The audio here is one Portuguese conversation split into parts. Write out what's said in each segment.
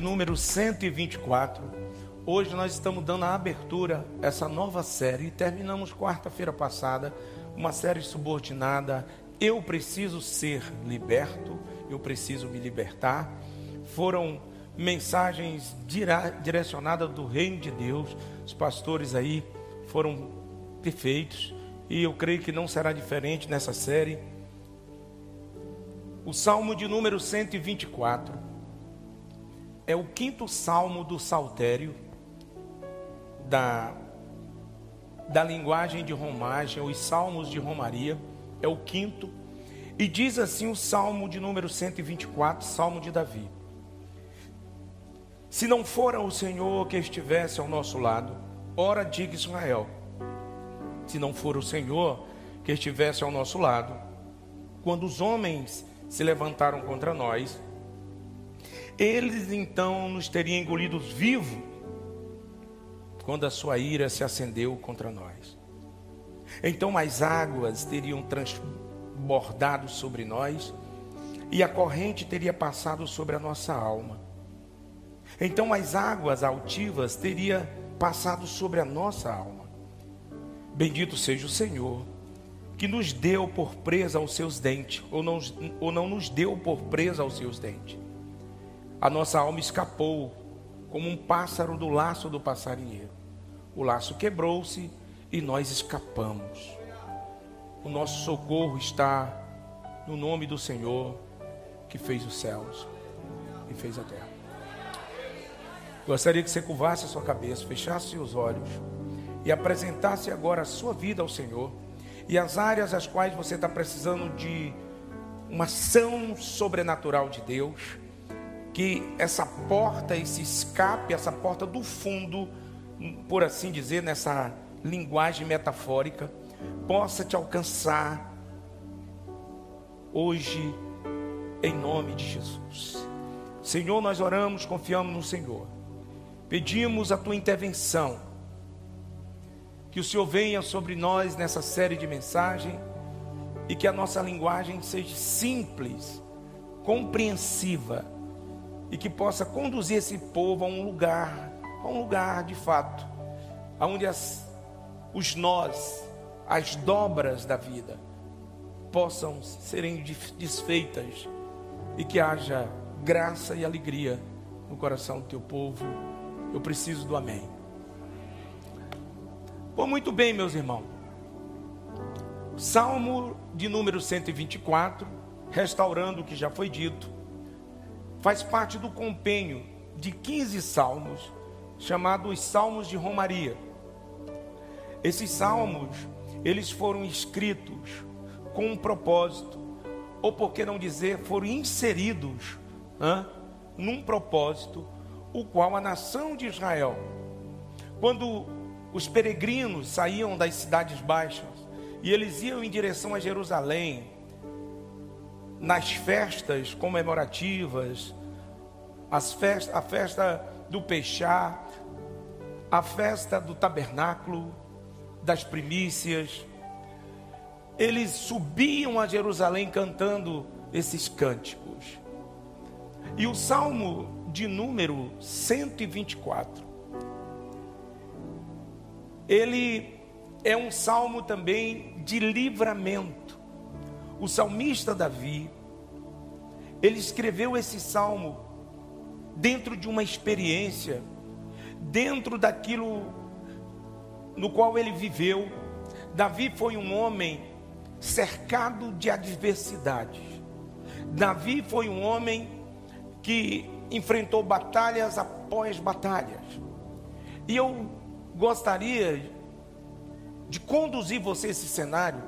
número 124. Hoje nós estamos dando a abertura essa nova série e terminamos quarta-feira passada uma série subordinada Eu preciso ser liberto, eu preciso me libertar. Foram mensagens direcionadas do reino de Deus. Os pastores aí foram perfeitos e eu creio que não será diferente nessa série. O Salmo de número 124 é o quinto salmo do saltério da, da linguagem de romagem, os salmos de romaria, é o quinto. E diz assim o salmo de número 124, salmo de Davi: Se não fora o Senhor que estivesse ao nosso lado, ora diga Israel, se não for o Senhor que estivesse ao nosso lado, quando os homens se levantaram contra nós, eles então nos teriam engolidos vivos quando a sua ira se acendeu contra nós. Então as águas teriam transbordado sobre nós e a corrente teria passado sobre a nossa alma. Então as águas altivas teriam passado sobre a nossa alma. Bendito seja o Senhor que nos deu por presa aos seus dentes, ou não, ou não nos deu por presa aos seus dentes. A nossa alma escapou, como um pássaro do laço do passarinheiro. O laço quebrou-se e nós escapamos. O nosso socorro está no nome do Senhor que fez os céus e fez a terra. Gostaria que você curvasse a sua cabeça, fechasse os olhos e apresentasse agora a sua vida ao Senhor e as áreas as quais você está precisando de uma ação sobrenatural de Deus, que essa porta, esse escape, essa porta do fundo, por assim dizer, nessa linguagem metafórica, possa te alcançar hoje, em nome de Jesus. Senhor, nós oramos, confiamos no Senhor, pedimos a tua intervenção que o Senhor venha sobre nós nessa série de mensagem e que a nossa linguagem seja simples, compreensiva e que possa conduzir esse povo a um lugar, a um lugar de fato, onde as, os nós, as dobras da vida possam serem desfeitas e que haja graça e alegria no coração do teu povo. Eu preciso do amém. Pô, muito bem, meus irmãos. Salmo de número 124, restaurando o que já foi dito, faz parte do compenho de 15 salmos, chamados Salmos de Romaria. Esses salmos, eles foram escritos com um propósito, ou por que não dizer, foram inseridos hein, num propósito, o qual a nação de Israel, quando os peregrinos saíam das cidades baixas e eles iam em direção a Jerusalém, nas festas comemorativas, as festas, a festa do Peixá, a festa do tabernáculo, das primícias. Eles subiam a Jerusalém cantando esses cânticos. E o salmo de número 124 ele é um salmo também de livramento. O salmista Davi, ele escreveu esse salmo dentro de uma experiência, dentro daquilo no qual ele viveu. Davi foi um homem cercado de adversidades. Davi foi um homem que enfrentou batalhas após batalhas. E eu gostaria de conduzir você esse cenário,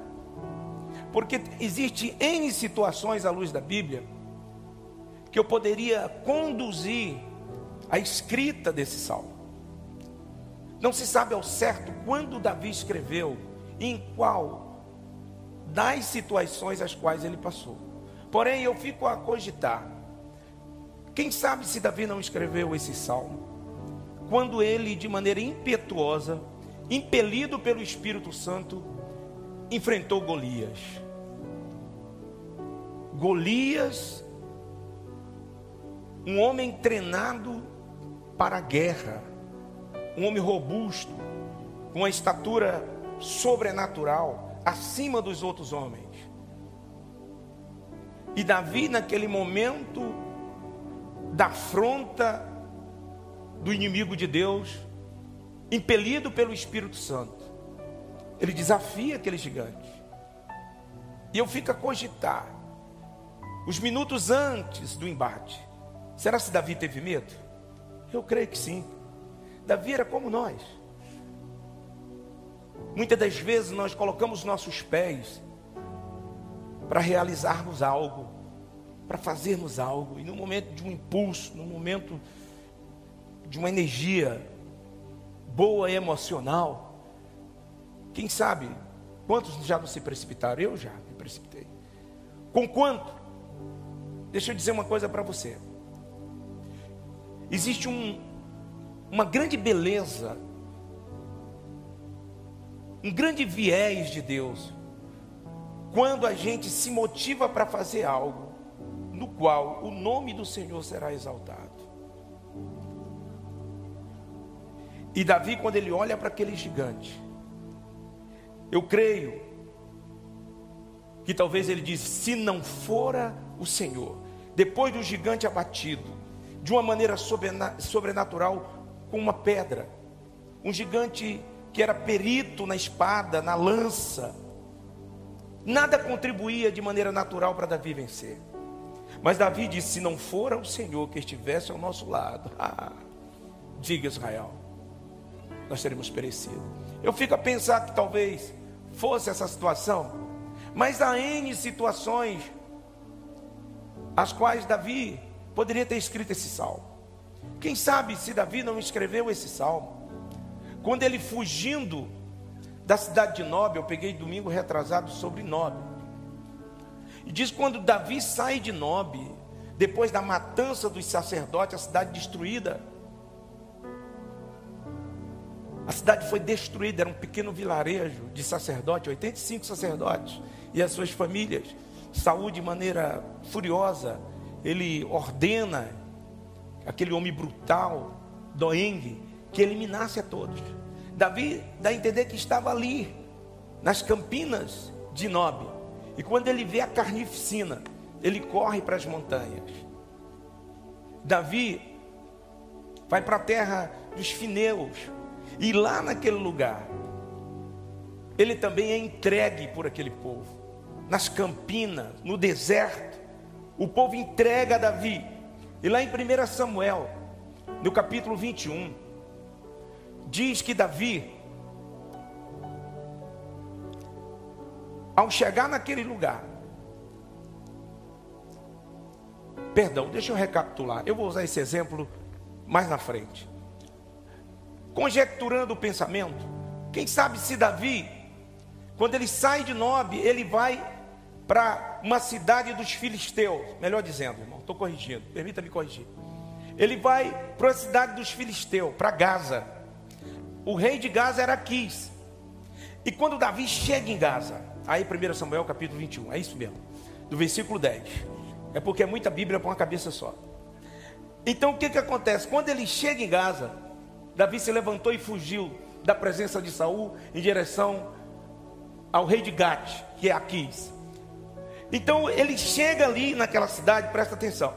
porque existe N situações à luz da Bíblia que eu poderia conduzir a escrita desse salmo. Não se sabe ao certo quando Davi escreveu e em qual das situações as quais ele passou. Porém, eu fico a cogitar. Quem sabe se Davi não escreveu esse salmo? quando ele, de maneira impetuosa, impelido pelo Espírito Santo, enfrentou Golias. Golias um homem treinado para a guerra, um homem robusto, com uma estatura sobrenatural, acima dos outros homens. E Davi, naquele momento da afronta do inimigo de Deus, impelido pelo Espírito Santo, ele desafia aquele gigante. E eu fico a cogitar, os minutos antes do embate, será se Davi teve medo? Eu creio que sim. Davi era como nós. Muitas das vezes nós colocamos nossos pés para realizarmos algo, para fazermos algo, e no momento de um impulso, no momento de uma energia boa emocional, quem sabe quantos já não se precipitaram? Eu já me precipitei. Com quanto? Deixa eu dizer uma coisa para você. Existe um, uma grande beleza, um grande viés de Deus, quando a gente se motiva para fazer algo, no qual o nome do Senhor será exaltado. E Davi, quando ele olha para aquele gigante, eu creio que talvez ele diz: se não fora o Senhor, depois do gigante abatido, de uma maneira sobrenatural, com uma pedra, um gigante que era perito na espada, na lança, nada contribuía de maneira natural para Davi vencer. Mas Davi disse: se não fora o Senhor que estivesse ao nosso lado, ah, diga Israel, nós teríamos perecido. Eu fico a pensar que talvez fosse essa situação, mas há N situações as quais Davi poderia ter escrito esse salmo. Quem sabe se Davi não escreveu esse salmo? Quando ele fugindo da cidade de Nob, eu peguei domingo retrasado sobre Nob. E diz quando Davi sai de Nob, depois da matança dos sacerdotes, a cidade destruída, a cidade foi destruída, era um pequeno vilarejo de sacerdotes, 85 sacerdotes e as suas famílias. Saúl, de maneira furiosa, ele ordena aquele homem brutal, doengue, que eliminasse a todos. Davi dá a entender que estava ali, nas campinas de Nob. E quando ele vê a carnificina, ele corre para as montanhas. Davi vai para a terra dos fineus, e lá naquele lugar, ele também é entregue por aquele povo. Nas campinas, no deserto, o povo entrega Davi. E lá em 1 Samuel, no capítulo 21, diz que Davi, ao chegar naquele lugar, perdão, deixa eu recapitular, eu vou usar esse exemplo mais na frente conjecturando o pensamento. Quem sabe se Davi, quando ele sai de Nob, ele vai para uma cidade dos filisteus, melhor dizendo, irmão, estou corrigindo, permita-me corrigir. Ele vai para a cidade dos filisteus, para Gaza. O rei de Gaza era Quis. E quando Davi chega em Gaza, aí 1 Samuel capítulo 21, é isso mesmo, do versículo 10. É porque é muita Bíblia para uma cabeça só. Então o que, que acontece? Quando ele chega em Gaza, Davi se levantou e fugiu da presença de Saul em direção ao rei de Gate, que é Aquis. Então ele chega ali naquela cidade, presta atenção.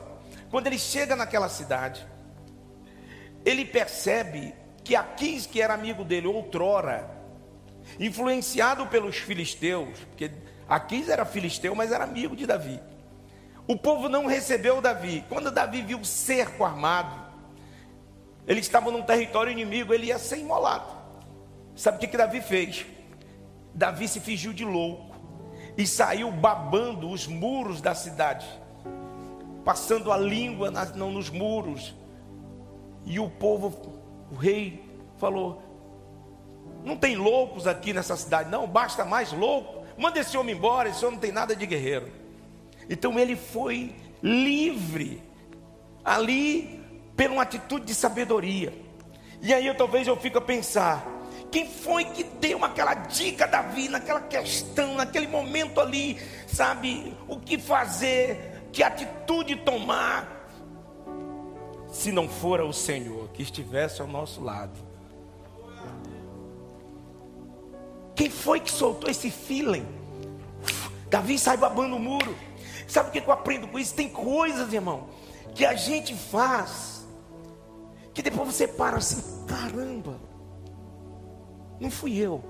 Quando ele chega naquela cidade, ele percebe que Aquis, que era amigo dele outrora, influenciado pelos filisteus, porque Aquis era filisteu, mas era amigo de Davi. O povo não recebeu Davi. Quando Davi viu o cerco armado, eles estavam num território inimigo, ele ia ser imolado. Sabe o que, que Davi fez? Davi se fingiu de louco e saiu babando os muros da cidade, passando a língua nas, não, nos muros. E o povo, o rei, falou: Não tem loucos aqui nessa cidade, não, basta mais louco. Manda esse homem embora, esse homem não tem nada de guerreiro. Então ele foi livre. Ali por uma atitude de sabedoria. E aí eu talvez eu fico a pensar, quem foi que deu aquela dica Davi naquela questão, naquele momento ali, sabe, o que fazer, que atitude tomar? se não fora o Senhor que estivesse ao nosso lado. Quem foi que soltou esse feeling? Davi sai babando o muro. Sabe o que eu aprendo com isso? Tem coisas, irmão, que a gente faz, que depois você para assim, caramba, não fui eu,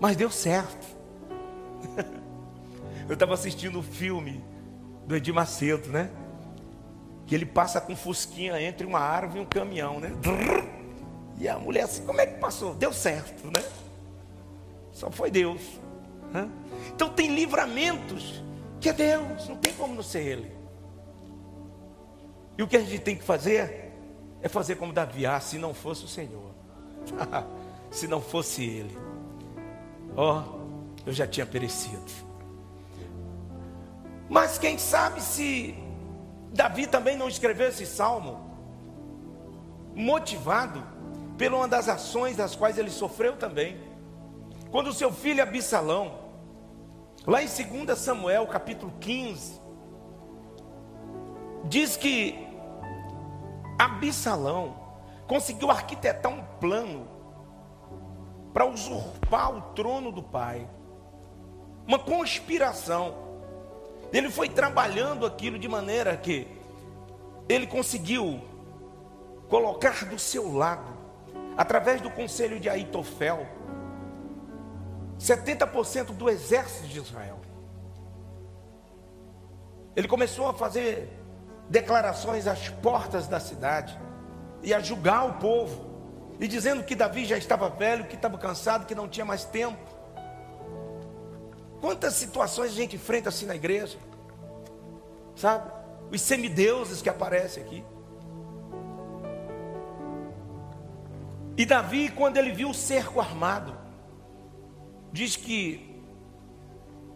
mas deu certo. Eu estava assistindo o um filme do Edir Macedo, né? Que ele passa com fusquinha entre uma árvore e um caminhão, né? E a mulher assim, como é que passou? Deu certo, né? Só foi Deus. Então tem livramentos que é Deus, não tem como não ser Ele. E o que a gente tem que fazer é fazer como Davi, ah, se não fosse o Senhor, se não fosse Ele, ó, oh, eu já tinha perecido. Mas quem sabe se Davi também não escreveu esse salmo motivado por uma das ações das quais ele sofreu também. Quando seu filho Absalão, lá em 2 Samuel capítulo 15, diz que Absalão conseguiu arquitetar um plano para usurpar o trono do pai. Uma conspiração. Ele foi trabalhando aquilo de maneira que ele conseguiu colocar do seu lado, através do conselho de Aitofel, 70% do exército de Israel. Ele começou a fazer declarações às portas da cidade e a julgar o povo, e dizendo que Davi já estava velho, que estava cansado, que não tinha mais tempo. Quantas situações a gente enfrenta assim na igreja? Sabe? Os semideuses que aparecem aqui. E Davi, quando ele viu o cerco armado, diz que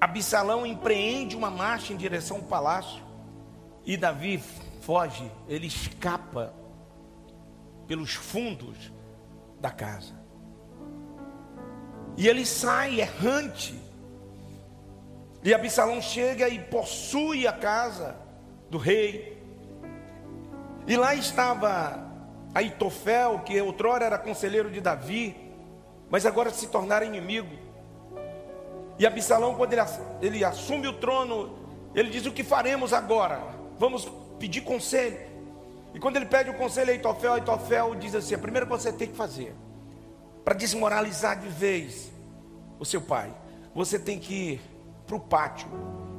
Absalão empreende uma marcha em direção ao palácio e Davi foge, ele escapa pelos fundos da casa. E ele sai errante. E Absalão chega e possui a casa do rei. E lá estava Aitofel, que outrora era conselheiro de Davi, mas agora se tornara inimigo. E Absalão, quando ele, assume o trono, ele diz: O que faremos agora? Vamos pedir conselho. E quando ele pede o conselho a Aitofel, Aitofel diz assim: A primeira coisa que você tem que fazer, para desmoralizar de vez o seu pai, você tem que ir para o pátio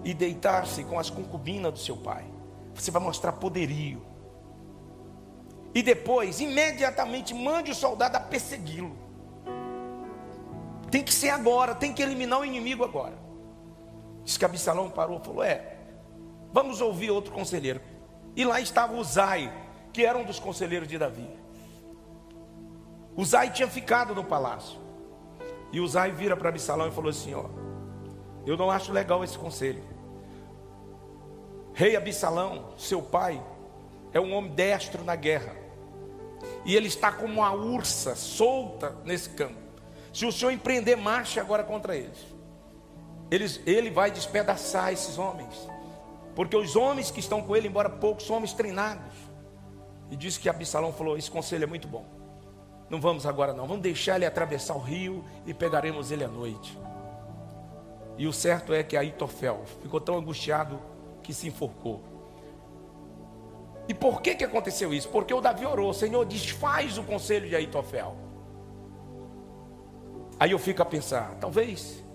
e deitar-se com as concubinas do seu pai. Você vai mostrar poderio. E depois, imediatamente, mande o soldado a persegui-lo. Tem que ser agora, tem que eliminar o inimigo agora. Diz que Absalão parou e falou: É, vamos ouvir outro conselheiro. E lá estava Uzai, que era um dos conselheiros de Davi. Uzai tinha ficado no palácio. E Uzai vira para Absalão e falou assim: Ó, eu não acho legal esse conselho. Rei Absalão, seu pai, é um homem destro na guerra. E ele está como uma ursa solta nesse campo. Se o Senhor empreender marcha agora contra eles, eles, ele vai despedaçar esses homens. Porque os homens que estão com ele, embora poucos, são homens treinados. E disse que Absalão falou: Esse conselho é muito bom. Não vamos agora, não. Vamos deixar ele atravessar o rio e pegaremos ele à noite. E o certo é que Aitofel ficou tão angustiado que se enforcou. E por que, que aconteceu isso? Porque o Davi orou: Senhor, desfaz o conselho de Aitofel. Aí eu fico a pensar, talvez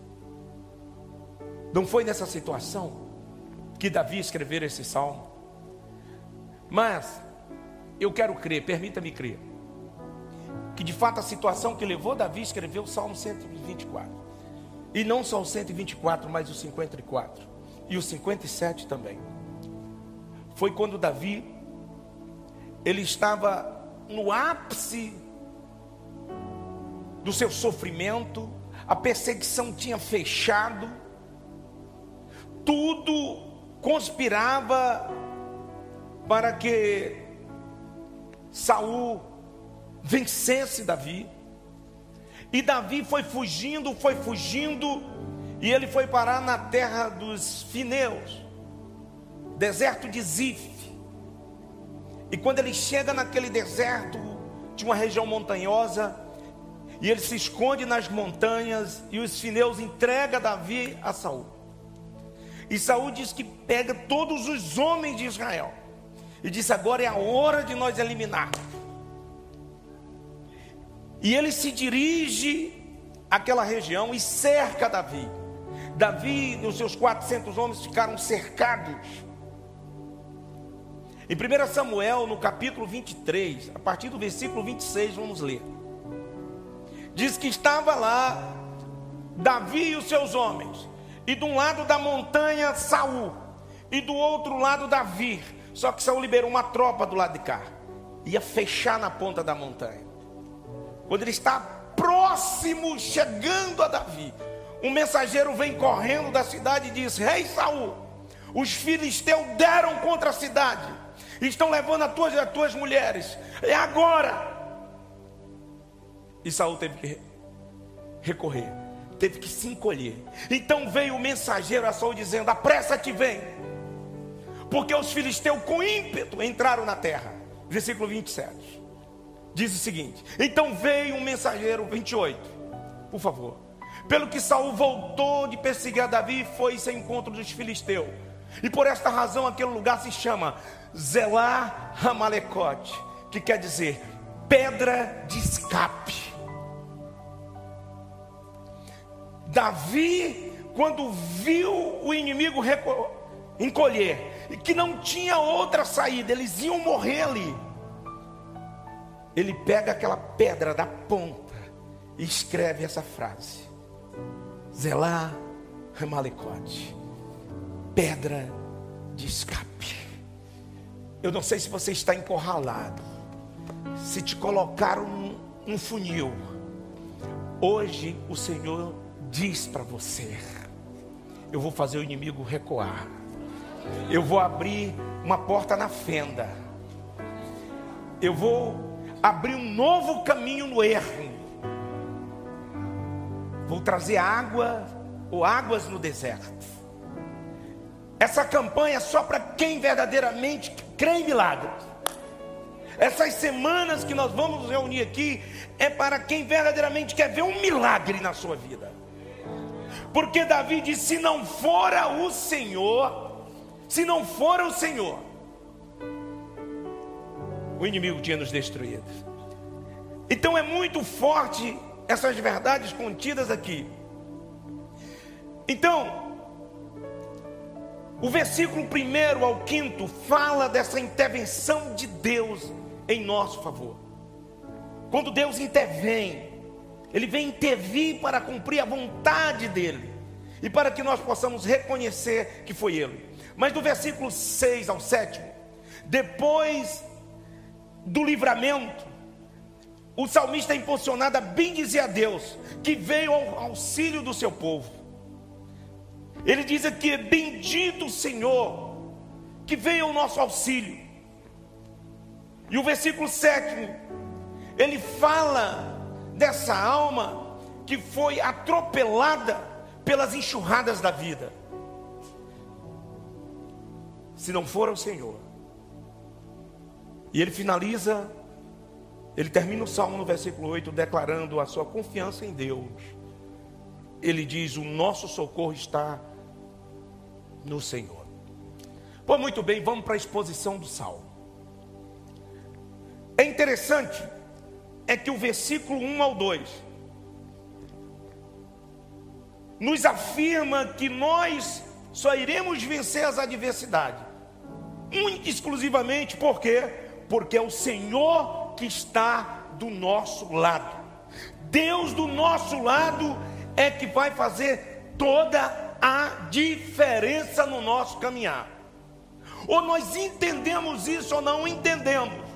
não foi nessa situação que Davi escreveu esse salmo. Mas eu quero crer, permita-me crer, que de fato a situação que levou Davi a escrever o Salmo 124. E não só o 124, mas o 54 e o 57 também. Foi quando Davi ele estava no ápice do seu sofrimento, a perseguição tinha fechado, tudo conspirava para que Saul vencesse Davi. E Davi foi fugindo, foi fugindo, e ele foi parar na terra dos Fineus, deserto de Zif. E quando ele chega naquele deserto, de uma região montanhosa, e ele se esconde nas montanhas, e os fineus entrega Davi a Saul. E Saul diz que pega todos os homens de Israel e disse: agora é a hora de nós eliminar. E ele se dirige àquela região e cerca Davi. Davi e os seus 400 homens ficaram cercados. Em 1 Samuel, no capítulo 23, a partir do versículo 26, vamos ler. Diz que estava lá Davi e os seus homens, e de um lado da montanha Saul, e do outro lado Davi. Só que Saul liberou uma tropa do lado de cá, ia fechar na ponta da montanha. Quando ele está próximo, chegando a Davi, um mensageiro vem correndo da cidade e diz: Rei Saul, os filisteus deram contra a cidade, estão levando as tuas, as tuas mulheres, é agora. E Saul teve que recorrer, teve que se encolher. Então veio o mensageiro a Saul dizendo: Apressa-te, vem, porque os filisteus com ímpeto entraram na terra. Versículo 27. Diz o seguinte: Então veio um mensageiro, 28, por favor. Pelo que Saul voltou de perseguir a Davi e foi ao encontro dos filisteus. E por esta razão aquele lugar se chama Zelá Ramalecote, que quer dizer pedra de escape. Davi, quando viu o inimigo encolher, e que não tinha outra saída, eles iam morrer ali. Ele pega aquela pedra da ponta e escreve essa frase: Zelá Ramalecote, pedra de escape. Eu não sei se você está encurralado, se te colocaram um funil. Hoje o Senhor diz para você: eu vou fazer o inimigo recuar, eu vou abrir uma porta na fenda, eu vou abrir um novo caminho no erro, vou trazer água ou águas no deserto. Essa campanha é só para quem verdadeiramente crê em milagres. Essas semanas que nós vamos reunir aqui é para quem verdadeiramente quer ver um milagre na sua vida. Porque Davi disse: se não fora o Senhor, se não fora o Senhor, o inimigo tinha nos destruído. Então é muito forte essas verdades contidas aqui. Então, o versículo primeiro ao quinto fala dessa intervenção de Deus em nosso favor. Quando Deus intervém, ele vem intervir para cumprir a vontade dele e para que nós possamos reconhecer que foi ele. Mas do versículo 6 ao 7, depois do livramento, o salmista é impulsionado a bem dizer a Deus que veio ao auxílio do seu povo. Ele diz aqui: Bendito o Senhor, que veio ao nosso auxílio. E o versículo 7, ele fala dessa alma que foi atropelada pelas enxurradas da vida. Se não for o Senhor. E ele finaliza, ele termina o salmo no versículo 8, declarando a sua confiança em Deus. Ele diz: O nosso socorro está no Senhor. Pois muito bem, vamos para a exposição do salmo. É interessante é que o versículo 1 ao 2 nos afirma que nós só iremos vencer as adversidades, única e exclusivamente por quê? Porque é o Senhor que está do nosso lado. Deus do nosso lado é que vai fazer toda a diferença no nosso caminhar. Ou nós entendemos isso ou não entendemos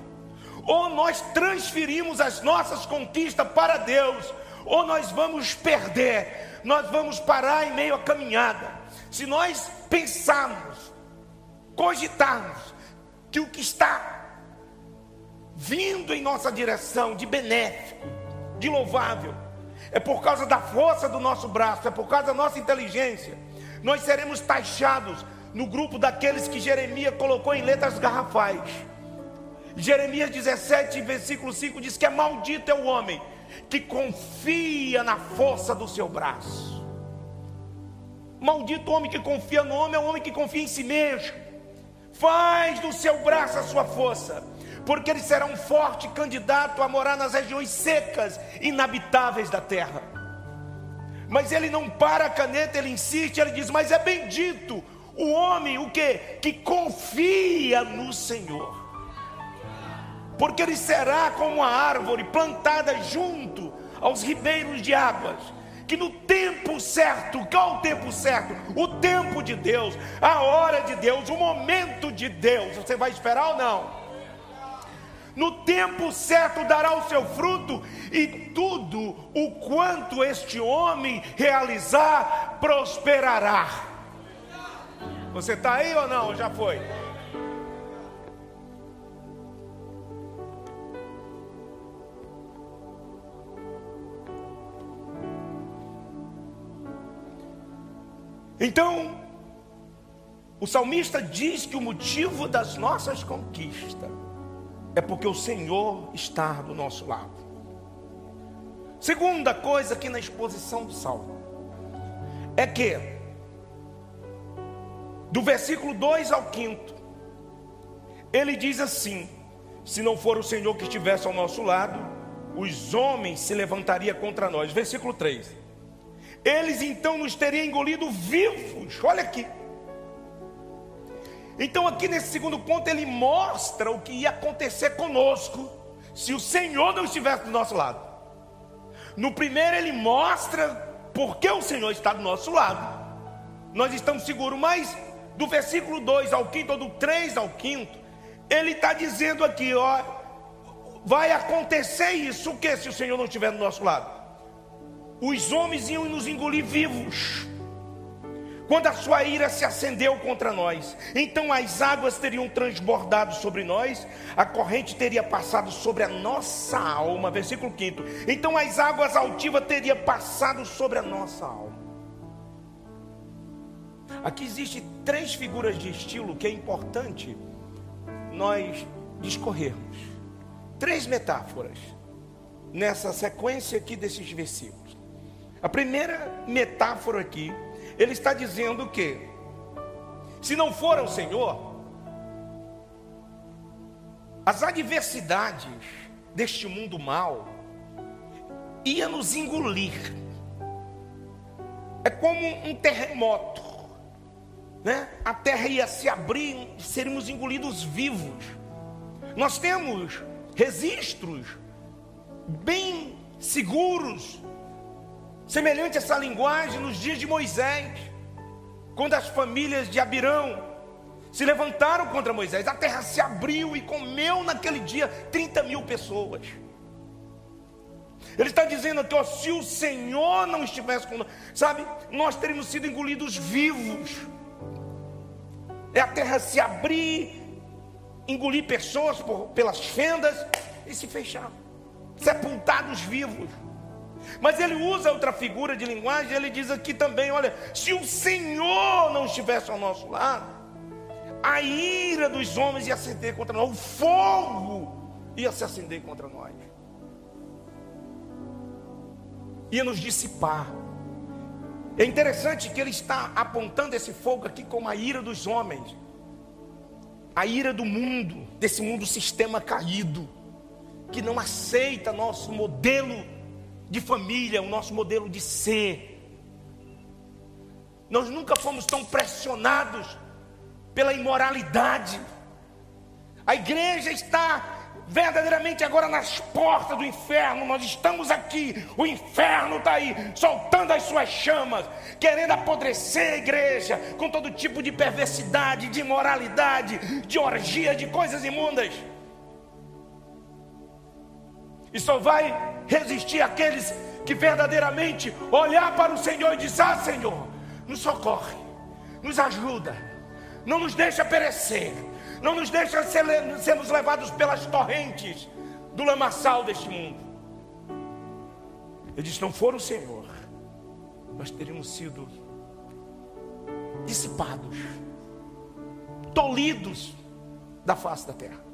ou nós transferimos as nossas conquistas para Deus, ou nós vamos perder, nós vamos parar em meio à caminhada. Se nós pensarmos, cogitarmos que o que está vindo em nossa direção de benéfico, de louvável, é por causa da força do nosso braço, é por causa da nossa inteligência, nós seremos taxados no grupo daqueles que Jeremias colocou em letras garrafais Jeremias 17, versículo 5 diz que é maldito é o homem que confia na força do seu braço. Maldito o homem que confia no homem é o homem que confia em si mesmo. Faz do seu braço a sua força, porque ele será um forte candidato a morar nas regiões secas, inabitáveis da terra. Mas ele não para a caneta, ele insiste, ele diz: Mas é bendito o homem, o que? Que confia no Senhor porque ele será como a árvore plantada junto aos ribeiros de águas, que no tempo certo, qual o tempo certo? O tempo de Deus, a hora de Deus, o momento de Deus. Você vai esperar ou não? No tempo certo dará o seu fruto, e tudo o quanto este homem realizar prosperará. Você está aí ou não? Já foi? Então, o salmista diz que o motivo das nossas conquistas é porque o Senhor está do nosso lado. Segunda coisa aqui na exposição do salmo é que, do versículo 2 ao 5, ele diz assim: se não for o Senhor que estivesse ao nosso lado, os homens se levantariam contra nós. Versículo 3 eles então nos teriam engolido vivos. Olha aqui. Então, aqui nesse segundo ponto, ele mostra o que ia acontecer conosco se o Senhor não estivesse do nosso lado. No primeiro, ele mostra porque o Senhor está do nosso lado. Nós estamos seguros, mas do versículo 2 ao 5, ou do 3 ao 5, ele está dizendo aqui: ó, vai acontecer isso, o que se o Senhor não estiver do nosso lado? Os homens iam nos engolir vivos. Quando a sua ira se acendeu contra nós, então as águas teriam transbordado sobre nós, a corrente teria passado sobre a nossa alma. Versículo 5. Então as águas altivas teriam passado sobre a nossa alma. Aqui existem três figuras de estilo que é importante nós discorrermos. Três metáforas nessa sequência aqui desses versículos. A primeira metáfora aqui, ele está dizendo que, se não for o Senhor, as adversidades deste mundo mal ia nos engolir. É como um terremoto, né? A terra ia se abrir, seríamos engolidos vivos. Nós temos registros bem seguros Semelhante a essa linguagem nos dias de Moisés, quando as famílias de Abirão se levantaram contra Moisés, a terra se abriu e comeu naquele dia 30 mil pessoas. Ele está dizendo aqui, ó, se o Senhor não estivesse conosco, sabe, nós teríamos sido engolidos vivos. É a terra se abrir, engolir pessoas por, pelas fendas e se fechar, sepultados vivos. Mas ele usa outra figura de linguagem, ele diz aqui também: olha, se o Senhor não estivesse ao nosso lado, a ira dos homens ia acender contra nós, o fogo ia se acender contra nós, ia nos dissipar. É interessante que ele está apontando esse fogo aqui como a ira dos homens, a ira do mundo, desse mundo sistema caído, que não aceita nosso modelo de família, o nosso modelo de ser. Nós nunca fomos tão pressionados pela imoralidade. A igreja está verdadeiramente agora nas portas do inferno. Nós estamos aqui, o inferno está aí, soltando as suas chamas, querendo apodrecer a igreja com todo tipo de perversidade, de imoralidade, de orgia, de coisas imundas. E só vai resistir aqueles que verdadeiramente olhar para o Senhor e dizer: Ah, Senhor, nos socorre, nos ajuda, não nos deixa perecer, não nos deixa ser, sermos levados pelas torrentes do lamaçal deste mundo. Ele diz: Não for o Senhor, nós teríamos sido dissipados, tolhidos da face da terra.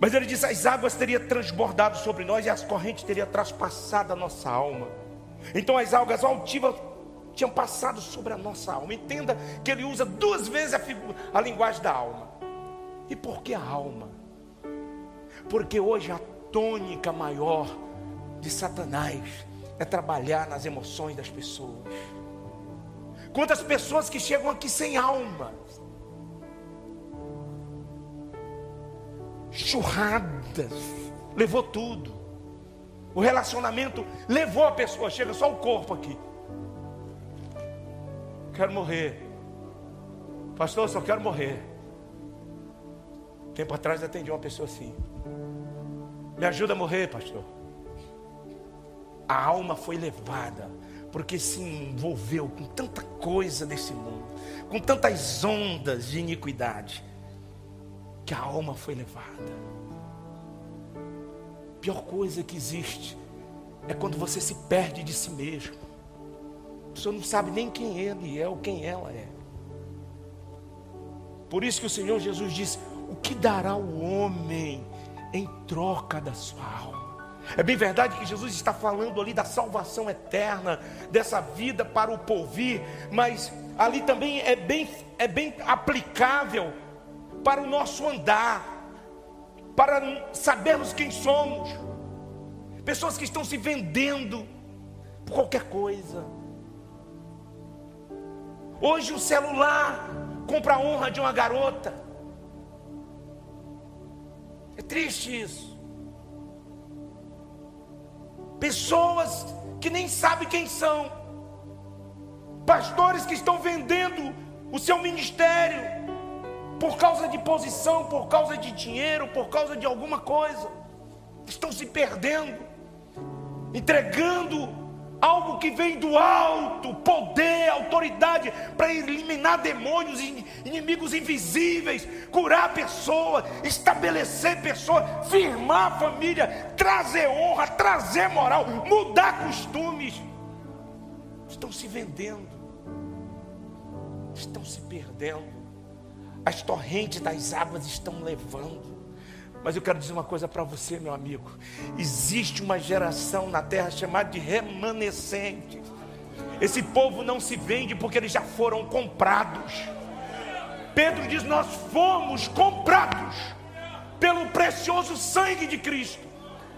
Mas ele diz: as águas teriam transbordado sobre nós e as correntes teriam traspassado a nossa alma. Então as algas altivas tinham passado sobre a nossa alma. Entenda que ele usa duas vezes a, figura, a linguagem da alma. E por que a alma? Porque hoje a tônica maior de Satanás é trabalhar nas emoções das pessoas. Quantas pessoas que chegam aqui sem alma, churradas, levou tudo. O relacionamento levou a pessoa, chega só o corpo aqui. Quero morrer. Pastor, só quero morrer. Tempo atrás atendi uma pessoa assim. Me ajuda a morrer, pastor. A alma foi levada, porque se envolveu com tanta coisa desse mundo, com tantas ondas de iniquidade, que a alma foi levada. A pior coisa que existe é quando você se perde de si mesmo. Pessoa não sabe nem quem ele é ou quem ela é. Por isso que o Senhor Jesus disse: O que dará o homem em troca da sua alma? É bem verdade que Jesus está falando ali da salvação eterna, dessa vida para o porvir, mas ali também é bem, é bem aplicável para o nosso andar, para sabermos quem somos. Pessoas que estão se vendendo por qualquer coisa. Hoje o celular compra a honra de uma garota. É triste isso. Pessoas que nem sabem quem são. Pastores que estão vendendo o seu ministério por causa de posição, por causa de dinheiro, por causa de alguma coisa. Estão se perdendo, entregando algo que vem do alto, poder, autoridade, para eliminar demônios, inimigos invisíveis, curar pessoas, estabelecer pessoas, firmar a família, trazer honra, trazer moral, mudar costumes. Estão se vendendo, estão se perdendo, as torrentes das águas estão levando. Mas eu quero dizer uma coisa para você, meu amigo. Existe uma geração na terra chamada de remanescentes. Esse povo não se vende porque eles já foram comprados. Pedro diz: Nós fomos comprados pelo precioso sangue de Cristo.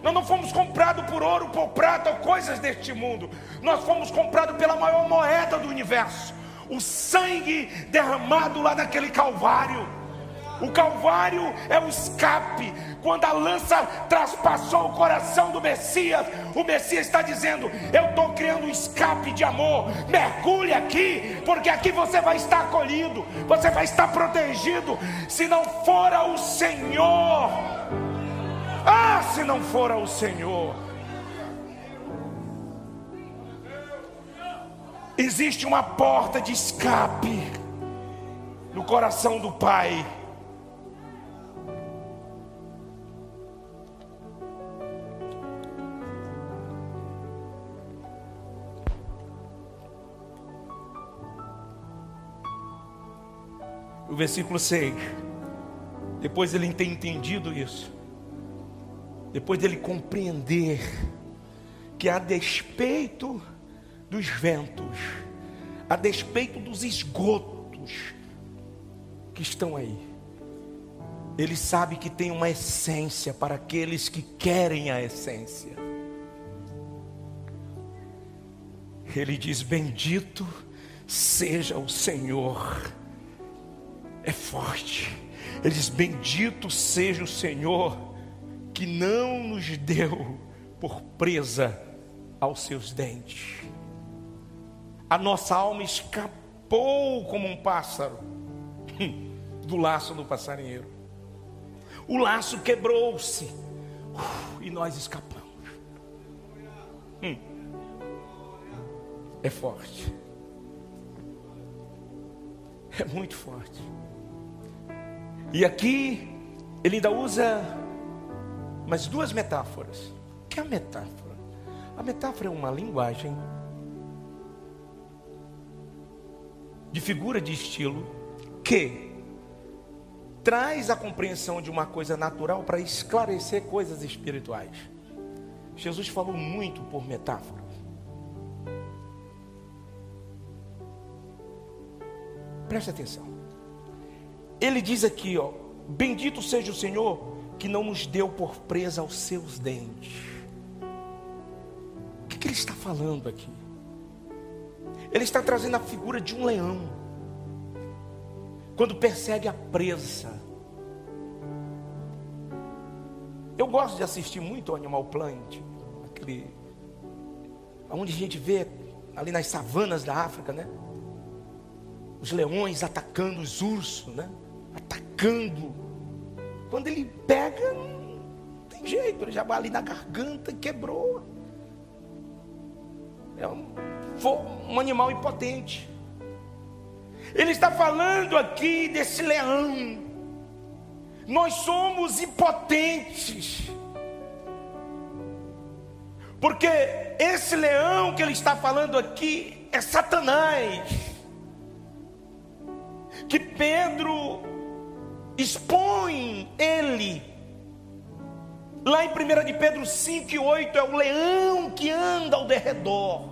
Nós não fomos comprados por ouro, por prata ou coisas deste mundo. Nós fomos comprados pela maior moeda do universo o sangue derramado lá naquele Calvário. O Calvário é o escape. Quando a lança traspassou o coração do Messias, o Messias está dizendo: Eu estou criando um escape de amor. Mergulhe aqui, porque aqui você vai estar acolhido, você vai estar protegido. Se não fora o Senhor, ah, se não fora o Senhor. Existe uma porta de escape no coração do Pai. o versículo 6. Depois ele tem entendido isso. Depois dele compreender que a despeito dos ventos, a despeito dos esgotos que estão aí, ele sabe que tem uma essência para aqueles que querem a essência. Ele diz: Bendito seja o Senhor é forte. Ele diz: Bendito seja o Senhor que não nos deu por presa aos seus dentes. A nossa alma escapou como um pássaro do laço do passarinheiro. O laço quebrou-se e nós escapamos. Hum. É forte. É muito forte. E aqui ele ainda usa mais duas metáforas. O que é a metáfora? A metáfora é uma linguagem de figura de estilo que traz a compreensão de uma coisa natural para esclarecer coisas espirituais. Jesus falou muito por metáfora. Preste atenção. Ele diz aqui, ó, bendito seja o Senhor que não nos deu por presa aos seus dentes. O que, que ele está falando aqui? Ele está trazendo a figura de um leão. Quando persegue a presa. Eu gosto de assistir muito o Animal Planet, aquele onde a gente vê ali nas savanas da África, né? Os leões atacando os ursos, né? Atacando. Quando ele pega, não tem jeito, ele já vai ali na garganta quebrou. É um, um animal impotente. Ele está falando aqui desse leão. Nós somos impotentes. Porque esse leão que ele está falando aqui é Satanás. Que Pedro expõe ele. Lá em 1 de Pedro 5 e 8 é o leão que anda ao derredor.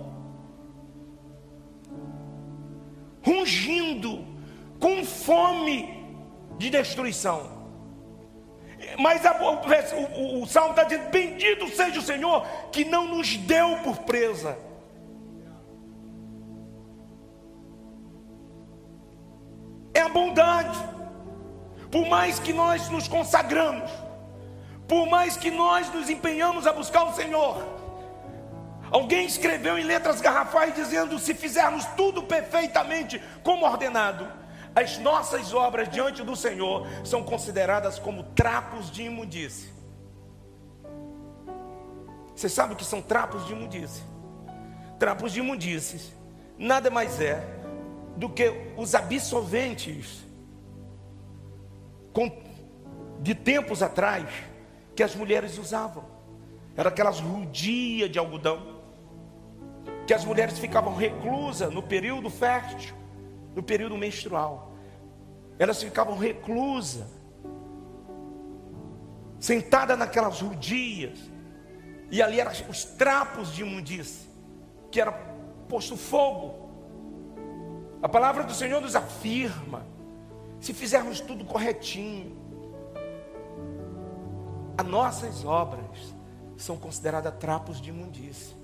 Rungindo, com fome de destruição. Mas a, o, o, o salmo está dizendo: Bendito seja o Senhor que não nos deu por presa. É a bondade. Por mais que nós nos consagramos, por mais que nós nos empenhamos a buscar o Senhor, alguém escreveu em letras garrafais dizendo: se fizermos tudo perfeitamente como ordenado, as nossas obras diante do Senhor são consideradas como trapos de imundície. Você sabe o que são trapos de imundície? Trapos de imundície nada mais é do que os absorventes de tempos atrás que as mulheres usavam. Era aquelas rudias de algodão que as mulheres ficavam reclusas no período fértil no período menstrual. Elas ficavam reclusas, sentadas naquelas rudias, e ali eram os trapos de imundícia, que era posto fogo. A palavra do Senhor nos afirma, se fizermos tudo corretinho, as nossas obras são consideradas trapos de imundícia.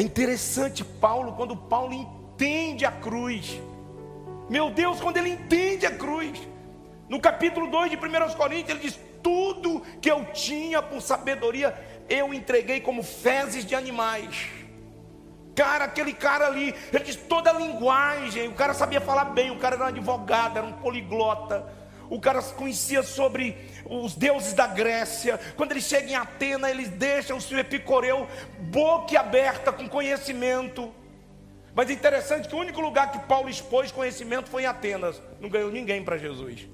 É interessante Paulo, quando Paulo entende a cruz. Meu Deus, quando ele entende a cruz. No capítulo 2 de 1 Coríntios, ele diz: Tudo que eu tinha por sabedoria, eu entreguei como fezes de animais. Cara, aquele cara ali, ele diz toda a linguagem. O cara sabia falar bem, o cara era um advogado, era um poliglota. O cara conhecia sobre os deuses da Grécia. Quando ele chega em Atena, ele deixa o seu epicoreu boca aberta com conhecimento. Mas é interessante que o único lugar que Paulo expôs conhecimento foi em Atenas. Não ganhou ninguém para Jesus.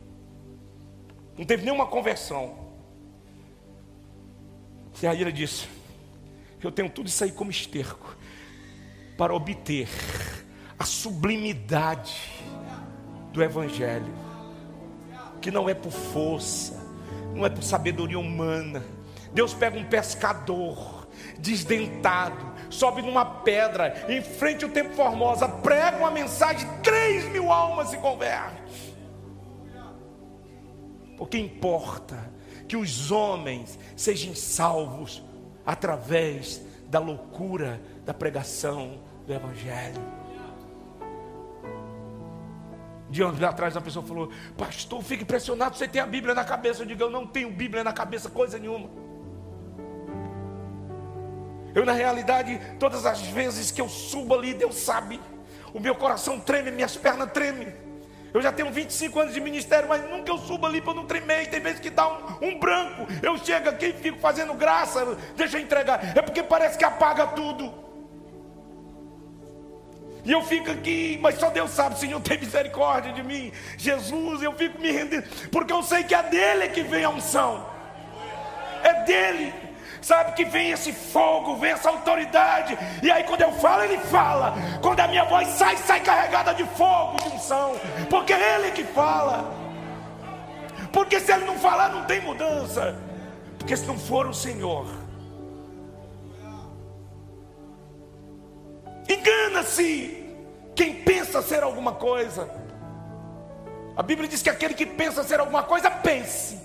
Não teve nenhuma conversão. E aí ele disse: Eu tenho tudo isso aí como esterco para obter a sublimidade do Evangelho, que não é por força, não é por sabedoria humana. Deus pega um pescador desdentado, sobe numa pedra, em frente ao Templo Formosa, prega uma mensagem, três mil almas se convertem. Porque importa que os homens sejam salvos através da loucura da pregação do Evangelho. De anos atrás, uma pessoa falou: Pastor, fico impressionado. Você tem a Bíblia na cabeça? Eu digo: Eu não tenho Bíblia na cabeça, coisa nenhuma. Eu, na realidade, todas as vezes que eu subo ali, Deus sabe, o meu coração treme, minhas pernas tremem. Eu já tenho 25 anos de ministério, mas nunca eu subo ali para não tremer. Tem vezes que dá um, um, branco. Eu chego aqui e fico fazendo graça. Deixa eu entregar. É porque parece que apaga tudo. E eu fico aqui, mas só Deus sabe, Senhor, tem misericórdia de mim. Jesus, eu fico me rendendo. Porque eu sei que é dele que vem a unção. É dele sabe que vem esse fogo, vem essa autoridade, e aí quando eu falo, ele fala, quando a minha voz sai, sai carregada de fogo, de unção, porque é ele que fala. Porque se ele não falar, não tem mudança. Porque se não for o Senhor, engana-se quem pensa ser alguma coisa. A Bíblia diz que aquele que pensa ser alguma coisa, pense.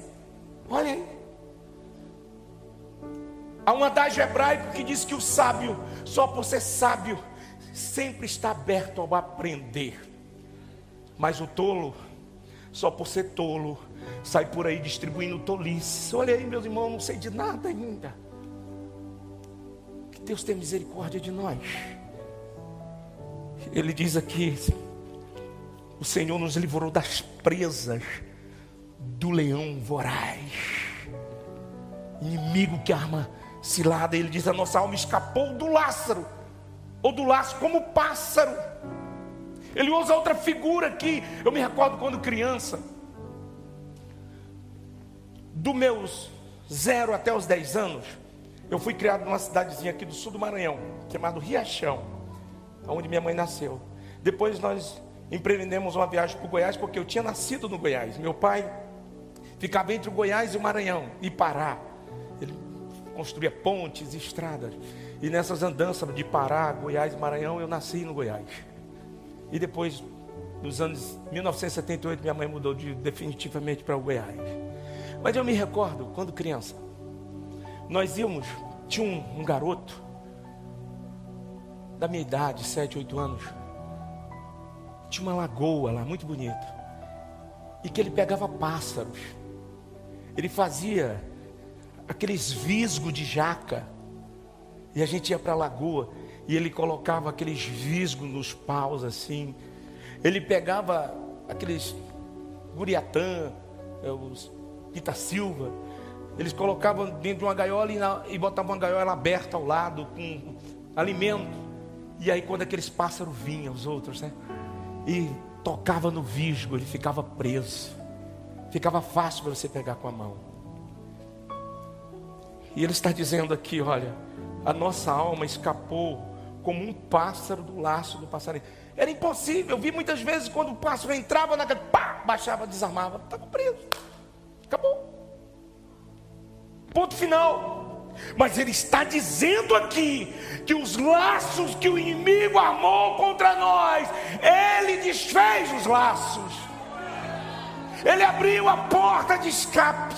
Olha aí. Há um adágio hebraico que diz que o sábio, só por ser sábio, sempre está aberto ao aprender. Mas o tolo, só por ser tolo, sai por aí distribuindo tolice. Olha aí, meus irmãos, não sei de nada ainda. Que Deus tenha misericórdia de nós. Ele diz aqui: o Senhor nos livrou das presas do leão voraz, inimigo que arma cilada. Ele diz: a nossa alma escapou do Lázaro, ou do laço, como pássaro. Ele usa outra figura aqui. Eu me recordo quando criança, dos meus zero até os dez anos, eu fui criado numa cidadezinha aqui do sul do Maranhão, chamado Riachão, onde minha mãe nasceu. Depois nós empreendemos uma viagem para o Goiás, porque eu tinha nascido no Goiás. Meu pai ficava entre o Goiás e o Maranhão, e Pará. Ele construía pontes, estradas. E nessas andanças de Pará, Goiás e Maranhão, eu nasci no Goiás. E depois, nos anos 1978, minha mãe mudou de, definitivamente para o Goiás. Mas eu me recordo, quando criança, nós íamos, tinha um, um garoto, da minha idade, 7, 8 anos, tinha uma lagoa lá, muito bonita, e que ele pegava pássaros, ele fazia aqueles visgos de jaca, e a gente ia para a lagoa, e ele colocava aqueles visgos nos paus assim, ele pegava aqueles guriatã, é, os Pita Silva, eles colocavam dentro de uma gaiola e, na, e botavam uma gaiola aberta ao lado com alimento. E aí quando aqueles pássaros vinham, os outros, né? E tocava no visgo, ele ficava preso. Ficava fácil para você pegar com a mão. E ele está dizendo aqui, olha, a nossa alma escapou como um pássaro do laço do passarinho. Era impossível. Eu vi muitas vezes quando o pássaro entrava naquele, pá, baixava, desarmava, estava preso. Acabou. Ponto final. Mas ele está dizendo aqui que os laços que o inimigo armou contra nós, ele desfez os laços. Ele abriu a porta de escape.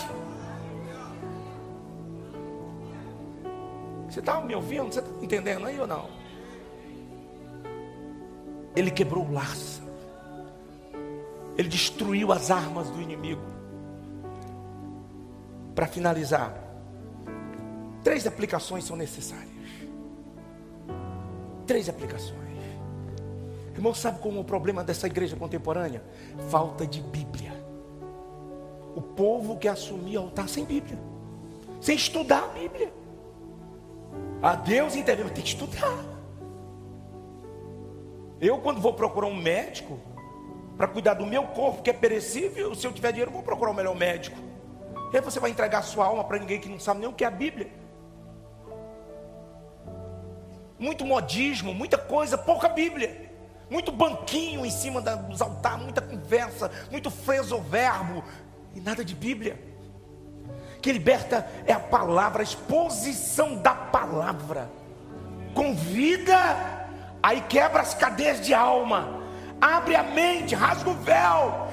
Você está me ouvindo? Você está entendendo aí ou não? Ele quebrou o laço. Ele destruiu as armas do inimigo para finalizar, três aplicações são necessárias. Três aplicações. Irmão, sabe como o problema dessa igreja contemporânea? Falta de Bíblia. O povo que assumia altar sem Bíblia, sem estudar a Bíblia. A Deus entendeu, tem que estudar. Eu, quando vou procurar um médico, para cuidar do meu corpo que é perecível, se eu tiver dinheiro, eu vou procurar o melhor médico. E aí você vai entregar sua alma para ninguém que não sabe nem o que é a Bíblia. Muito modismo, muita coisa, pouca Bíblia. Muito banquinho em cima dos altares, muita conversa, muito verbo e nada de Bíblia. Que liberta é a palavra, a exposição da palavra. Convida, aí quebra as cadeias de alma, abre a mente, rasga o véu,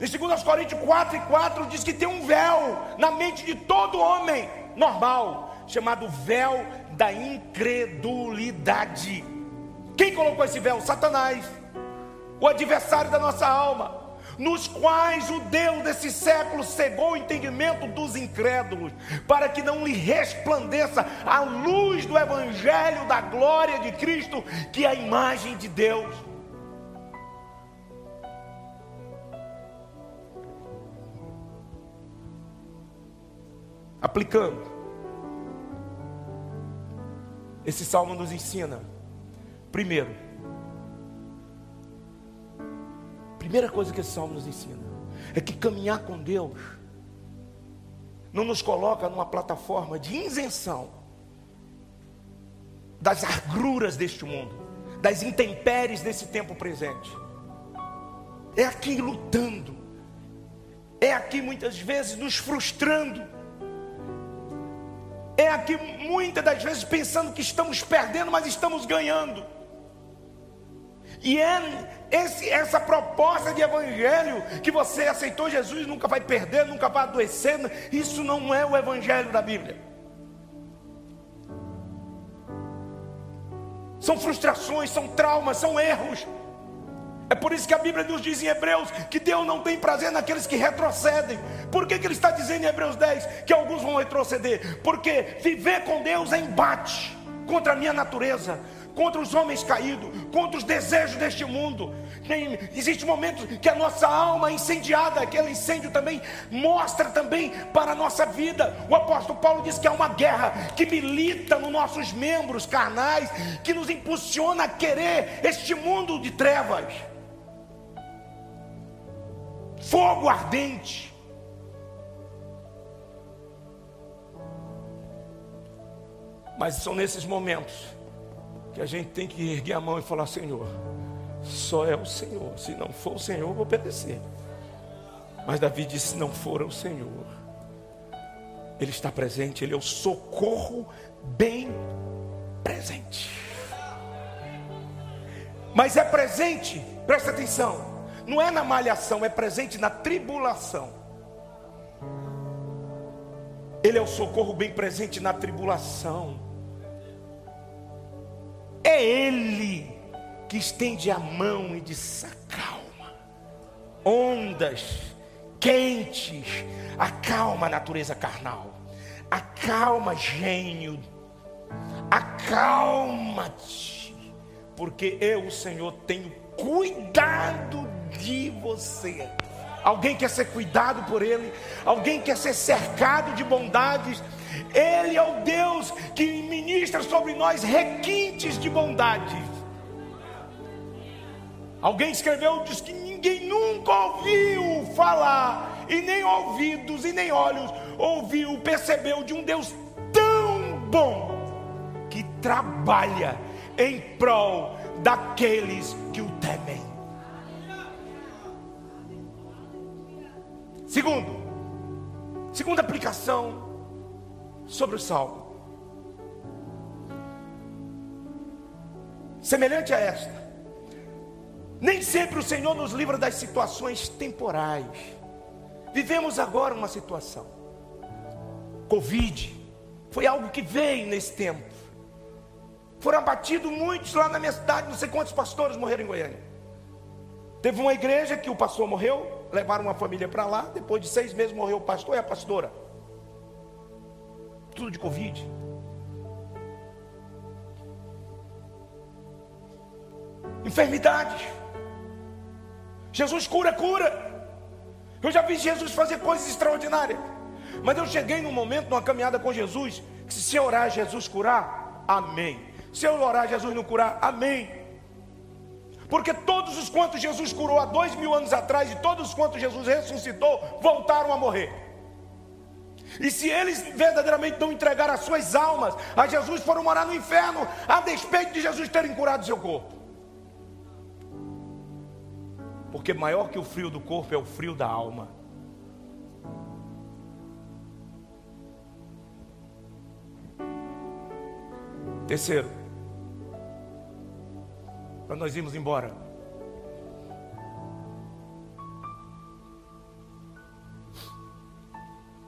em 2 Coríntios 4 e 4 diz que tem um véu na mente de todo homem normal, chamado véu da incredulidade. Quem colocou esse véu? Satanás, o adversário da nossa alma, nos quais o Deus desse século cegou o entendimento dos incrédulos, para que não lhe resplandeça a luz do evangelho da glória de Cristo, que é a imagem de Deus. aplicando. Esse salmo nos ensina, primeiro, primeira coisa que esse salmo nos ensina é que caminhar com Deus não nos coloca numa plataforma de isenção das agruras deste mundo, das intempéries desse tempo presente. É aqui lutando, é aqui muitas vezes nos frustrando, é aqui muitas das vezes pensando que estamos perdendo, mas estamos ganhando. E é esse, essa proposta de evangelho que você aceitou Jesus, nunca vai perder, nunca vai adoecer. Isso não é o evangelho da Bíblia. São frustrações, são traumas, são erros. É por isso que a Bíblia nos diz em Hebreus que Deus não tem prazer naqueles que retrocedem. Por que, que ele está dizendo em Hebreus 10 que alguns vão retroceder? Porque viver com Deus é embate contra a minha natureza, contra os homens caídos, contra os desejos deste mundo. Tem, existe momentos que a nossa alma é incendiada, aquele incêndio também mostra também para a nossa vida. O apóstolo Paulo diz que há uma guerra que milita nos nossos membros carnais, que nos impulsiona a querer este mundo de trevas. Fogo ardente. Mas são nesses momentos que a gente tem que erguer a mão e falar: Senhor, só é o Senhor. Se não for o Senhor, eu vou obedecer. Mas Davi disse: se não for o Senhor, Ele está presente, Ele é o socorro bem presente. Mas é presente, presta atenção, não é na malhação, é presente na tribulação. Ele é o socorro bem presente na tribulação. É Ele que estende a mão e diz: acalma, ondas quentes, acalma a natureza carnal, acalma gênio, acalma-te, porque eu, Senhor, tenho cuidado de você. Alguém quer ser cuidado por Ele, alguém quer ser cercado de bondades. Ele é o Deus que ministra sobre nós requintes de bondade. Alguém escreveu, diz que ninguém nunca ouviu falar, e nem ouvidos e nem olhos ouviu, percebeu de um Deus tão bom que trabalha em prol daqueles que o temem. Segundo, segunda aplicação sobre o salmo. Semelhante a esta, nem sempre o Senhor nos livra das situações temporais. Vivemos agora uma situação. Covid foi algo que veio nesse tempo. Foram abatidos muitos lá na minha cidade, não sei quantos pastores morreram em Goiânia. Teve uma igreja que o pastor morreu, levaram uma família para lá. Depois de seis meses morreu o pastor e a pastora. Tudo de Covid. Enfermidades. Jesus cura, cura. Eu já vi Jesus fazer coisas extraordinárias. Mas eu cheguei num momento, numa caminhada com Jesus, que se eu orar, Jesus curar, amém. Se eu orar, Jesus não curar, amém. Porque todos os quantos Jesus curou há dois mil anos atrás e todos os quantos Jesus ressuscitou voltaram a morrer. E se eles verdadeiramente não entregaram as suas almas a Jesus, foram morar no inferno, a despeito de Jesus terem curado seu corpo. Porque maior que o frio do corpo é o frio da alma. Terceiro, para nós irmos embora.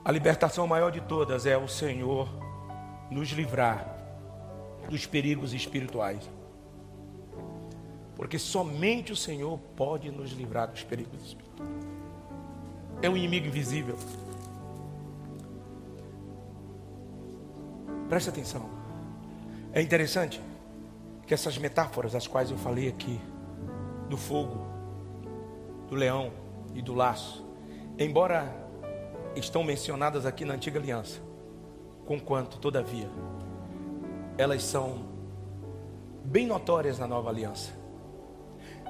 A libertação maior de todas é o Senhor nos livrar dos perigos espirituais. Porque somente o Senhor pode nos livrar dos perigos espirituais. É um inimigo invisível. Preste atenção. É interessante que essas metáforas, as quais eu falei aqui, do fogo, do leão e do laço, embora estão mencionadas aqui na antiga aliança, conquanto, todavia, elas são bem notórias na nova aliança.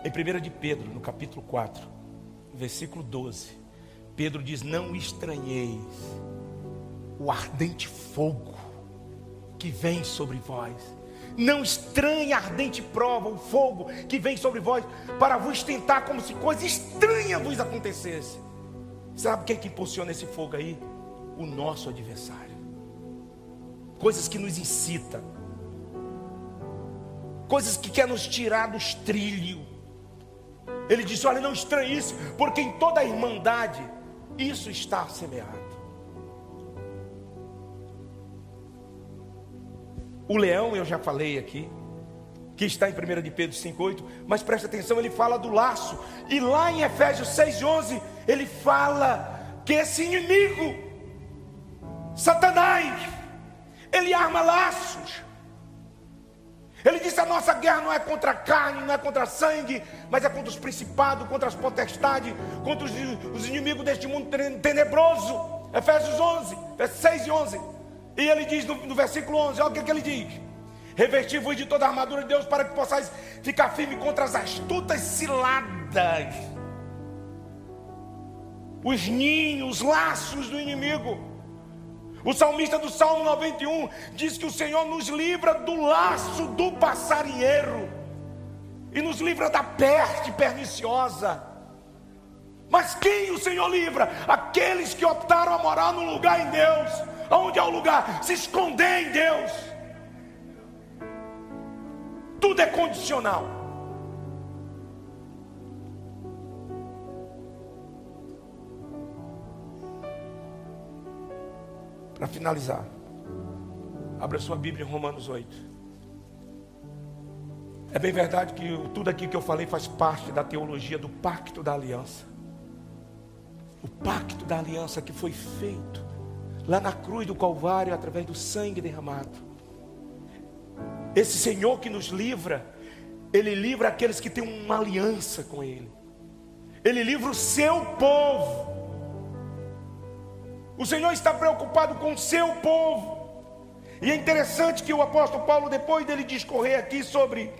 Em 1 de Pedro, no capítulo 4, versículo 12, Pedro diz: Não estranheis o ardente fogo que vem sobre vós não estranhe ardente prova, o fogo que vem sobre vós, para vos tentar como se coisa estranha vos acontecesse. Sabe o que, é que impulsiona esse fogo aí? O nosso adversário. Coisas que nos incitam. Coisas que quer nos tirar dos trilhos. Ele disse: Olha, não estranhe isso, porque em toda a irmandade isso está semeado. O leão, eu já falei aqui, que está em 1 de Pedro 5,8, mas preste atenção, ele fala do laço, e lá em Efésios 6,11, ele fala que esse inimigo, Satanás, ele arma laços. Ele disse: a nossa guerra não é contra carne, não é contra sangue, mas é contra os principados, contra as potestades, contra os, os inimigos deste mundo tenebroso. Efésios 11, 6 e 11. E ele diz no, no versículo 11: olha o que, que ele diz: Revesti-vos de toda a armadura de Deus para que possais ficar firme contra as astutas ciladas, os ninhos, os laços do inimigo. O salmista do Salmo 91 diz que o Senhor nos livra do laço do passarinheiro e nos livra da peste perniciosa. Mas quem o Senhor livra? Aqueles que optaram a morar no lugar em Deus. Onde é o lugar? Se esconder em Deus. Tudo é condicional. Para finalizar, abra sua Bíblia em Romanos 8. É bem verdade que tudo aqui que eu falei faz parte da teologia do pacto da aliança. O pacto da aliança que foi feito lá na cruz do Calvário através do sangue derramado. Esse Senhor que nos livra, Ele livra aqueles que têm uma aliança com Ele. Ele livra o seu povo. O Senhor está preocupado com o seu povo. E é interessante que o apóstolo Paulo, depois dele discorrer aqui sobre,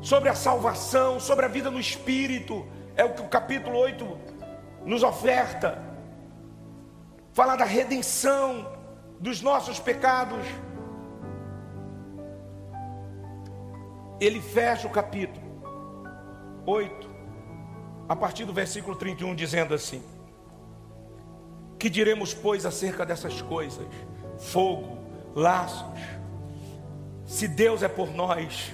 sobre a salvação, sobre a vida no Espírito, é o que o capítulo 8 nos oferta. Falar da redenção dos nossos pecados. ele fecha o capítulo 8, a partir do versículo 31, dizendo assim: Que diremos, pois, acerca dessas coisas? Fogo, laços. Se Deus é por nós,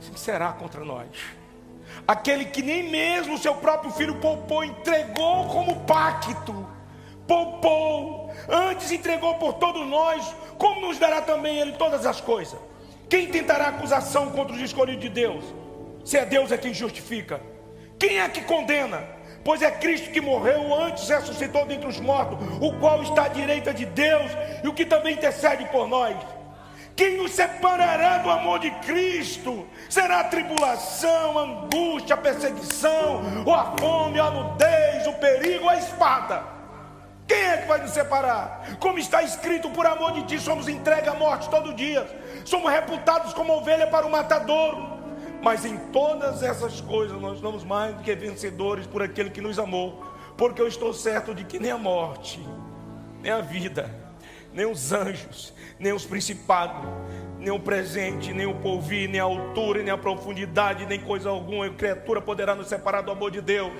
quem será contra nós? Aquele que nem mesmo seu próprio filho poupou, entregou como pacto, poupou, antes entregou por todos nós, como nos dará também Ele todas as coisas? Quem tentará acusação contra os escolhidos de Deus? Se é Deus é quem justifica. Quem é que condena? Pois é Cristo que morreu antes ressuscitou dentre os mortos, o qual está à direita de Deus e o que também intercede por nós. Quem nos separará do amor de Cristo? Será a tribulação, a angústia, a perseguição, ou a fome, a nudez, o perigo, a espada. Quem é que vai nos separar? Como está escrito, por amor de ti somos entregues à morte todo dia, somos reputados como ovelha para o matadouro. Mas em todas essas coisas nós somos mais do que vencedores por aquele que nos amou, porque eu estou certo de que nem a morte, nem a vida, nem os anjos, nem os principados, nem o presente, nem o porvir, nem a altura, nem a profundidade, nem coisa alguma, criatura poderá nos separar do amor de Deus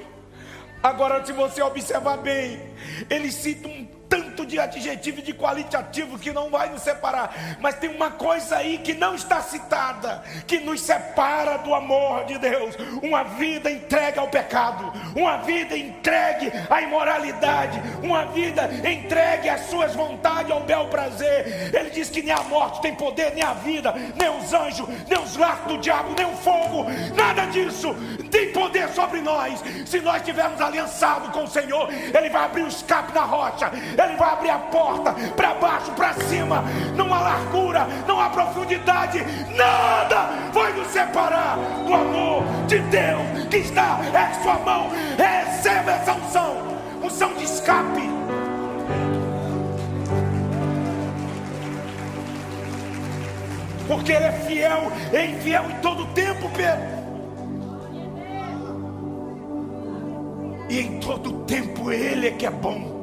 Agora, se você observar bem, ele cita um tanto de adjetivo e de qualitativo que não vai nos separar, mas tem uma coisa aí que não está citada, que nos separa do amor de Deus: uma vida entregue ao pecado, uma vida entregue à imoralidade, uma vida entregue às suas vontades, ao bel prazer. Ele diz que nem a morte tem poder, nem a vida, nem os anjos, nem os laços do diabo, nem o fogo, nada disso tem poder sobre nós. Se nós estivermos aliançados com o Senhor, Ele vai abrir o escape na rocha, Ele vai abrir a porta para baixo, para cima. Não há largura, não há profundidade, nada vai nos separar do amor de Deus que está em Sua mão. Receba essa unção, unção de escape. Porque Ele é fiel, é infiel em todo tempo, Pedro. E em todo tempo Ele é que é bom.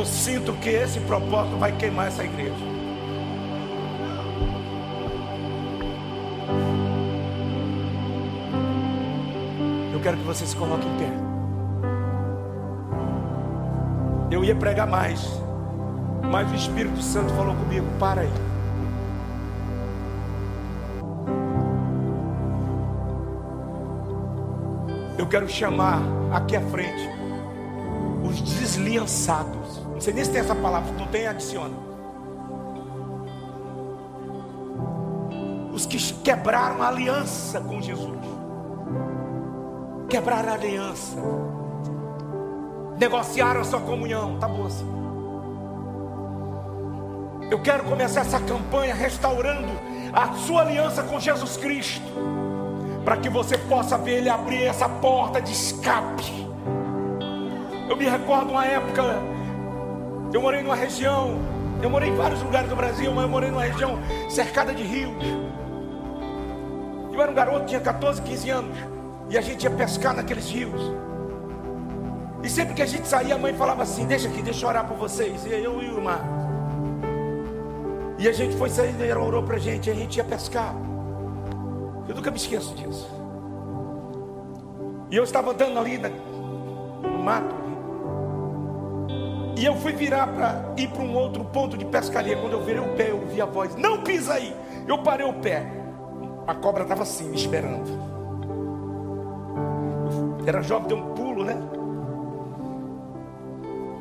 Eu sinto que esse propósito vai queimar essa igreja. Eu quero que você se coloque em pé. Eu ia pregar mais, mas o Espírito Santo falou comigo: para aí. Eu quero chamar aqui à frente os desliançados. Não sei nem se tem essa palavra, não tem, adiciona. Os que quebraram a aliança com Jesus. Quebraram a aliança. Negociaram a sua comunhão. Tá bom assim. Eu quero começar essa campanha restaurando a sua aliança com Jesus Cristo. Para que você possa ver Ele abrir essa porta de escape eu me recordo uma época, eu morei numa região, eu morei em vários lugares do Brasil, mas eu morei numa região cercada de rios. Eu era um garoto, tinha 14, 15 anos, e a gente ia pescar naqueles rios. E sempre que a gente saía, a mãe falava assim: Deixa aqui, deixa eu orar por vocês. E eu e o mar. E a gente foi saindo e ela orou para a gente, e a gente ia pescar. Eu nunca me esqueço disso. E eu estava andando ali no mato, e eu fui virar para ir para um outro ponto de pescaria. Quando eu virei o pé, eu ouvi a voz: Não pisa aí! Eu parei o pé. A cobra estava assim, me esperando. Era jovem, deu um pulo, né?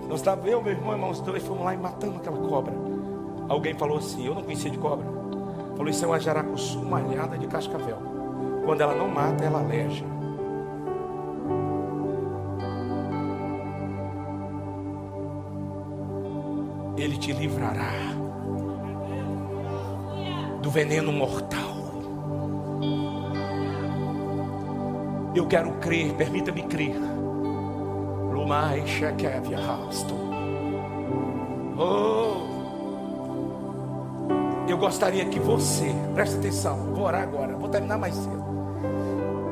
Nós estávamos, eu, meu irmão, irmãos dois, fomos lá e matamos aquela cobra. Alguém falou assim: Eu não conhecia de cobra. Falou: Isso é uma jaracuçu malhada de cascavel. Quando ela não mata, ela aleja. Ele te livrará do veneno mortal. Eu quero crer, permita-me crer. Shekevia Oh, eu gostaria que você, preste atenção, vou orar agora, vou terminar mais cedo.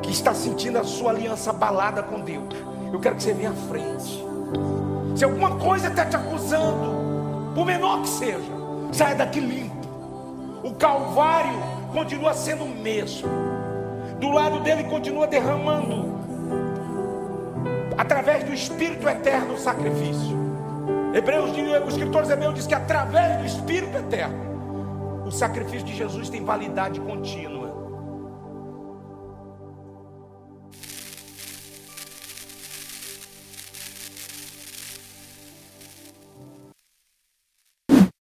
Que está sentindo a sua aliança abalada com Deus. Eu quero que você venha à frente. Se alguma coisa está te acusando, por menor que seja, saia daqui limpo. O Calvário continua sendo o mesmo. Do lado dele continua derramando, através do Espírito Eterno, o sacrifício. Hebreus, os escritores hebreus diz que através do Espírito Eterno, o sacrifício de Jesus tem validade contínua.